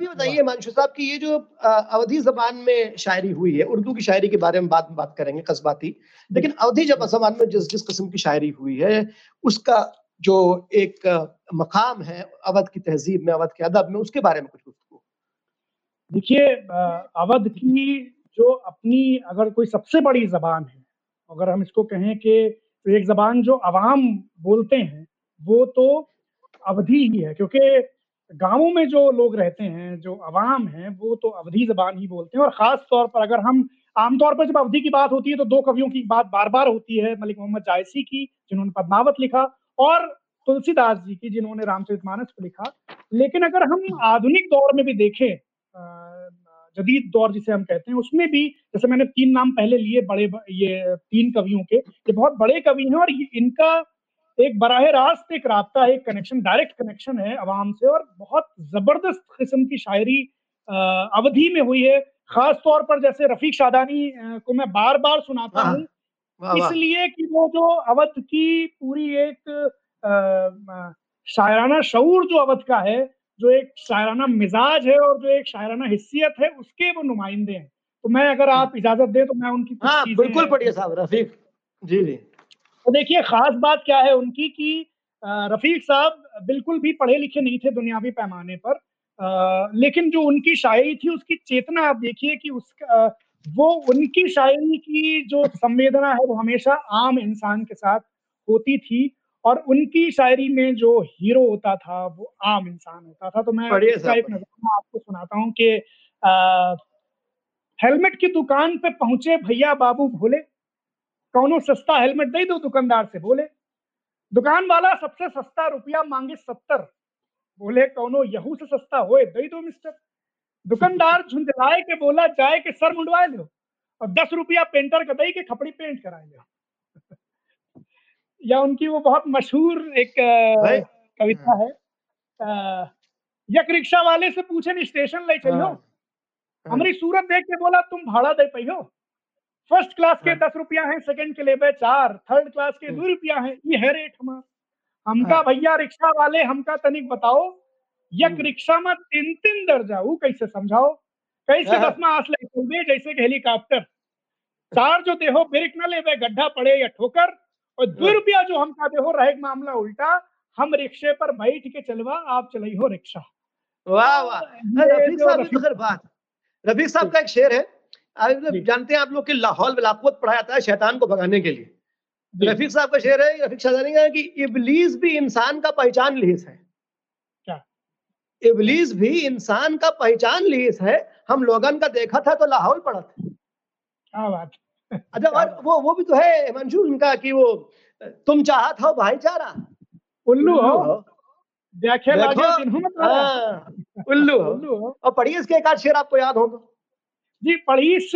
आप ये बताइए मानशु साहब कि ये जो अवधि जबान में शायरी हुई है उर्दू की शायरी के बारे में बात बात करेंगे कस्बाती। लेकिन अवधि जब जबान में जिस जिस किस्म की शायरी हुई है उसका जो एक मकाम है अवध की तहजीब में अवध के अदब में उसके बारे में कुछ गुफ्तु देखिए अवध की जो अपनी अगर कोई सबसे बड़ी जबान है अगर हम इसको कहें कि एक जबान जो अवाम बोलते हैं वो तो अवधि ही है क्योंकि गाँवों में जो लोग रहते हैं, जो अवाम है, वो तो अवधि जबान ही बोलते हैं। और खास तौर पर अगर हम आमतौर पर जब अवधि की बात होती है तो दो कवियों की बात बार बार होती है, मलिक मोहम्मद जायसी की, जिन्होंने पद्मावत लिखा, और तुलसीदास जी की, जिन्होंने रामचरित मानस को लिखा। लेकिन अगर हम आधुनिक दौर में भी देखें जदीद दौर जिसे हम कहते हैं, उसमें भी, जैसे मैंने तीन नाम पहले लिए बड़े, ये तीन कवियों के, ये बहुत बड़े कवि हैं, और इनका एक बराह रास्त एक रबता है एक कनेक्शन डायरेक्ट कनेक्शन है अवाम से और बहुत ज़बरदस्त किस्म की शायरी अवधि में हुई है। खास तौर पर जैसे रफीक शादानी को मैं बार बार सुनाता हूँ। इसलिए कि वो जो अवध की पूरी एक शायराना शऊर जो अवध का है जो एक शायराना मिजाज है और जो एक शायराना हिस्सियत है उसके वो नुमाइंदे हैं। तो मैं अगर आप इजाज़त दें तो मैं उनकी हाँ, बिल्कुल पढ़िए साहब रफीक। जी जी। तो देखिए खास बात क्या है उनकी कि रफीक साहब बिल्कुल भी पढ़े लिखे नहीं थे दुनियावी पैमाने पर। आ, लेकिन जो उनकी शायरी थी उसकी चेतना आप देखिए कि उसका वो उनकी शायरी की जो संवेदना है वो हमेशा आम इंसान के साथ होती थी और उनकी शायरी में जो हीरो होता था वो आम इंसान होता था। तो मैं इसका एक आपको सुनाता हूँ कि हेलमेट की दुकान पे पहुँचे भैया बाबू भोले। कौनो सस्ता हेलमेट दे दो दुकानदार से बोले। दुकान वाला सबसे सस्ता रुपया मांगे सत्तर। बोले कौनो यहू से सस्ता होए दे दो मिस्टर। दुकानदार झुंझलाए के बोला जाए के सर मुंडवाए लो और दस रुपया पेंटर का दई के खपड़ी पेंट कराए लो। या उनकी वो बहुत मशहूर एक कविता है यक रिक्शा वाले से पूछे स्टेशन ले चलो हाँ। हमारी सूरत देख के बोला तुम भाड़ा दे पहियो फ़र्स्ट क्लास के हाँ। दस रुपया है सेकंड के लिए चार थर्ड क्लास के दो रुपया है ये है रेट हमारा। हमका हाँ। भैया रिक्शा वाले हमका तनिक बताओ यक हम्म। रिक्शा में तीन तीन दर्जा वो कैसे समझाओ? कैसे हाँ। दसवा आसले चलबे जैसे कि हेलीकॉप्टर चार जो देहो ब्रेक न ले गड्ढा पड़े या ठोकर और दो रुपया जो हमका देहो रहे मामला उल्टा हम रिक्शे पर बैठ के चलवा आप चलाई हो रिक्शा। वाह वाह। रफीक साहब बात रफीक साहब का एक शेर है। जानते हैं आप लोग कि लाहौल बिलाकुत पढ़ा जाता है शैतान को भगाने के लिए। रफीक साहब का शेर है रफीक शाहजानी का कि इबलीस भी इंसान का पहचान लिहिस है। क्या? इबलीस भी इंसान का पहचान लिहिस है। हम लोगन का देखा था तो लाहौल पढ़ा था। क्या बात अच्छा और वो वो भी तो है मंशूर उनका कि वो तुम चाहत हो भाईचारा। उल्लू हो। देखे हाँ, उल्लू हो। और पढ़िए इसके एक आध शेर आपको याद हो तो जी पढ़ीस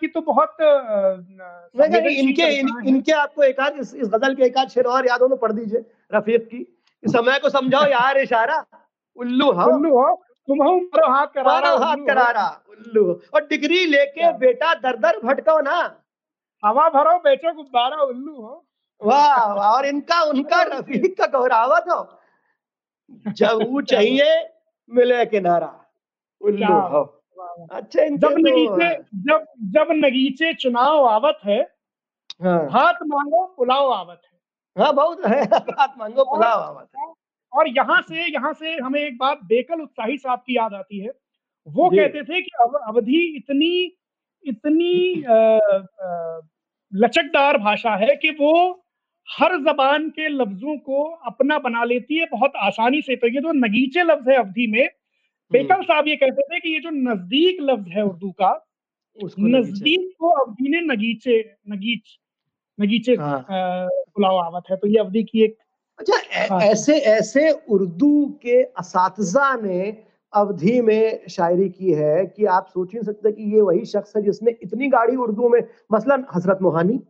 की तो बहुत इनके इन, इनके आपको एक आध इस, इस गज़ल के एक आध शेर और याद हो तो पढ़ दीजिए रफीक की। समय को समझाओ यार इशारा। उल्लू हाँ। उल्लू हो। तुम हो मरो हाथ करारा हाथ करारा उल्लू और डिग्री लेके बेटा दर दर भटको ना। हवा भरो बेचो गुब्बारा उल्लू हो। वाह और इनका उनका रफीक का गौरावत हो जब वो चाहिए मिले किनारा। उल्लू हो। अच्छा जब तो नगीचे जब जब नगीचे चुनाव आवत है हाँ। हाथ मांगो पुलाव आवत है। हाँ बहुत है। हाथ मांगो पुलाव आवत है। और यहाँ से यहाँ से हमें एक बात बेकल उत्साही साहब की याद आती है। वो कहते थे कि अव, अवधि इतनी इतनी लचकदार भाषा है कि वो हर जबान के लफ्जों को अपना बना लेती है बहुत आसानी से। तो ये जो नगीचे लफ्ज है अवधि में हम्म। साहब ये कहते थे कि ये जो नज़दीक लफ्ज है उर्दू का नज़दीक को अवधि ने नगीचे नगीच नगीचे हाँ। आवत है तो ये अवधि की एक अच्छा ऐसे ऐसे उर्दू के असातजा ने अवधि में शायरी की है कि आप सोच नहीं सकते कि ये वही शख्स है जिसने इतनी गाड़ी उर्दू में मसलन हज़रत मोहानी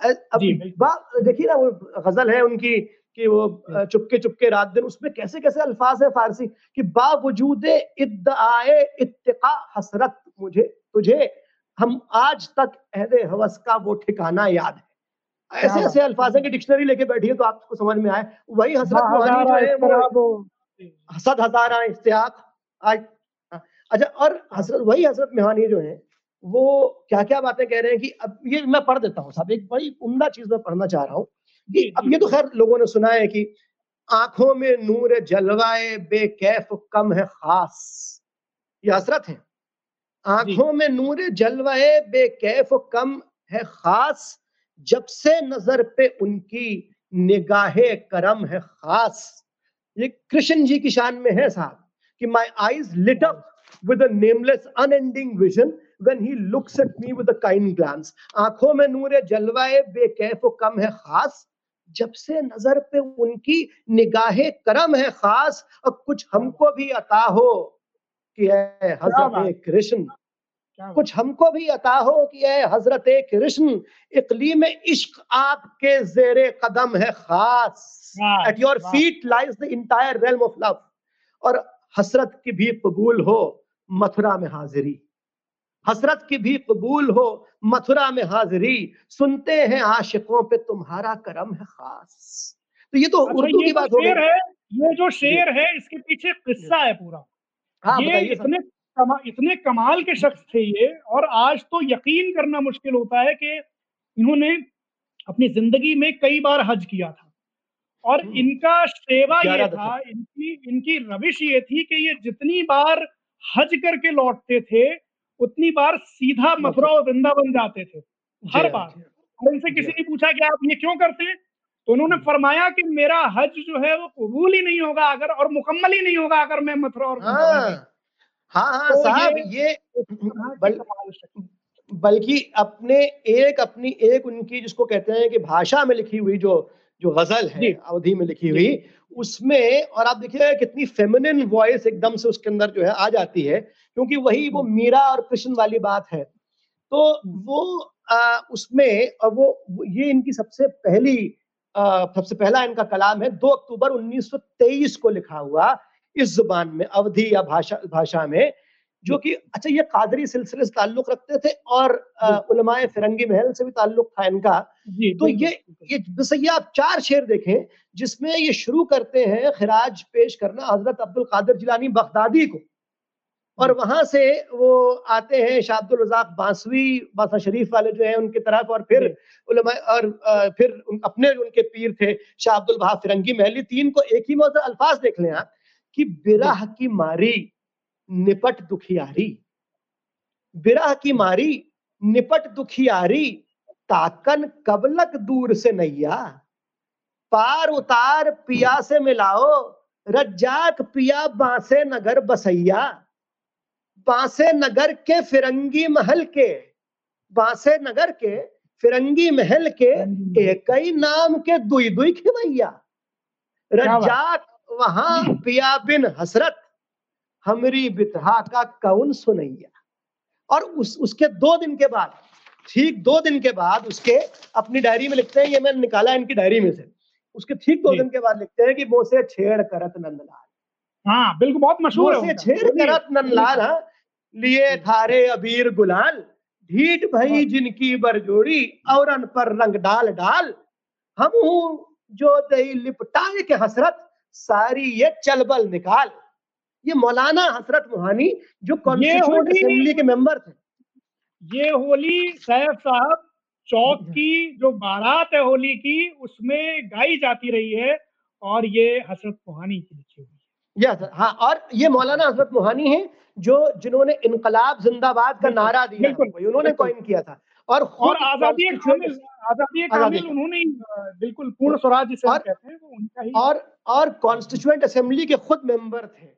देखिए ना वो गज़ल है उनकी कि वो चुपके चुपके रात दिन उसमें कैसे कैसे अल्फाज है फारसी? कि बावजूद इद्दाए इत्तिका हसरत मुझे तुझे हम आज तक अहदे हवस का वो ठिकाना याद है। ऐसे ऐसे अल्फाज है कि डिक्शनरी लेके बैठिए तो आपको समझ में आए। वही हसरत जो है वो सद हजारा इश्तियाक आज अच्छा और हज़रत वही हज़रत मेहानी जो है वो क्या क्या बातें कह रहे हैं कि अब ये मैं पढ़ देता हूँ साहब एक बड़ी उम्दा चीज़ मैं पढ़ना चाह रहा हूँ। कि अब ये तो खैर लोगों ने सुना है कि आँखों में नूर जलवाए बेकैफ कम है खास। ये हसरत है। आँखों में नूर जलवाए बेकैफ कम है खास जब से नज़र पे उनकी निगाहे करम है खास। ये कृष्ण जी की शान में है साहब कि my eyes lit up with a nameless unending vision when he looks at me with a kind glance आँखों में नूर जलवाए बेकैफ कम है खास जब से नज़र पे उनकी निगाहे करम है खास और कुछ हमको भी अता हो कि हज़रत कृष्ण। कुछ हमको भी अता हो कि हज़रत कृष्ण इकलीम इश्क आपके जेरे कदम है खास। At your feet lies the entire realm of love और हसरत की भी कबूल हो मथुरा में हाजिरी। हसरत की भी कबूल हो मथुरा में हाजिरी। सुनते हैं आशिकों पे तुम्हारा करम है खास। तो ये तो अच्छा उर्दू की बात हो गई। है ये जो शेर है इसके पीछे किस्सा है पूरा। हाँ ये इतने कमा, इतने कमाल के शख्स थे ये और आज तो यकीन करना मुश्किल होता है कि इन्होंने अपनी ज़िंदगी में कई बार हज किया था। और हम्म। इनका सेवा ये था इनकी इनकी रविश ये थी कि ये जितनी बार हज करके लौटते थे उतनी बार सीधा मथुरा और वृंदावन जाते थे हर बार। और इनसे किसी ने पूछा कि आप ये क्यों करते हैं? तो उन्होंने। फरमाया कि मेरा हज जो है वो कबूल ही नहीं होगा अगर और मुकम्मल ही नहीं होगा अगर मैं मथुरा और हाँ। हाँ हाँ तो साहब ये- ये बल, बल्कि अपने एक अपनी एक उनकी जिसको कहते हैं कि भाषा में लिखी हुई जो जो गज़ल है अवधि में लिखी हुई उसमें और आप देखिए कितनी फेमिनिन वॉइस एकदम से उसके अंदर जो है आ जाती है। क्योंकि वही वो मीरा और कृष्ण वाली बात है। तो वो आ, उसमें और वो ये इनकी सबसे पहली आ, सबसे पहला इनका कलाम है 2 अक्टूबर 1923 को लिखा हुआ इस ज़ुबान में अवधि या भाषा भाषा में जो कि अच्छा ये कादरी सिलसिले से ताल्लुक रखते थे और उलमाए फिरंगी महल से भी ताल्लुक था इनका। तो ये ये जैसे ये आप चार शेर देखें जिसमें ये शुरू करते हैं खिराज पेश करना हज़रत अब्दुल कादिर जिलानी बगदादी को। और वहाँ से वो आते हैं शाह अब्दुल रजाक बांसवी बासा शरीफ वाले जो है उनकी तरफ़ और फिर और फिर उन, अपने उनके पीर थे शाह अब्दुल फिरंगी महली तीन को एक ही में अल्फाज देख लें आप कि बिरह की मारी निपट दुखियारी बिरह की मारी निपट दुखियारी ताकन कबलक दूर से नैया पार उतार पिया से मिलाओ रज्जाक पिया बांसे नगर बसैया। बांसे नगर के फिरंगी महल के बांसे नगर के फिरंगी महल के एक ही नाम के दुई दुई खिवैया बात। रज्जाक वहाँ पिया बिन हसरत हमरी बितहा का कौन सुनैया। और उस उसके दो दिन के बाद ठीक दो दिन के बाद उसके अपनी डायरी में लिखते हैं ये मैंने निकाला इनकी डायरी में से। उसके ठीक दो दिन के बाद लिखते हैं कि मोसे छेड़ करत नंदलाल। हाँ बिल्कुल बहुत मशहूर है छेड़ करत नंदलाल हाँ। लिए थारे अबीर गुलाल ढीठ भई हाँ। जिनकी बरजोड़ी औरन पर रंग डाल डाल हम जो दही लिपटाए के हसरत सारी ये चलबल निकाल। ये मौलाना हसरत मोहानी जो कॉन्स्टिट्यूएंट होली- असेंबली के मेंबर थे। ये होली सैफ साहब चौक की जो बारात है होली की उसमें गाई जाती रही है और ये हसरत मोहानी की लिखी हुई यस हाँ और ये मौलाना हज़रत मोहानी है जो जिन्होंने इनकलाब जिंदाबाद का नारा दिया उन्होंने कॉइन किया था। और और आज़ादी एक आज़ादी उन्होंने बिल्कुल पूर्ण स्वराज जिसे और- कहते हैं वो उनका ही और और कॉन्स्टिट्यूएंट असेंबली के खुद मेंबर थे।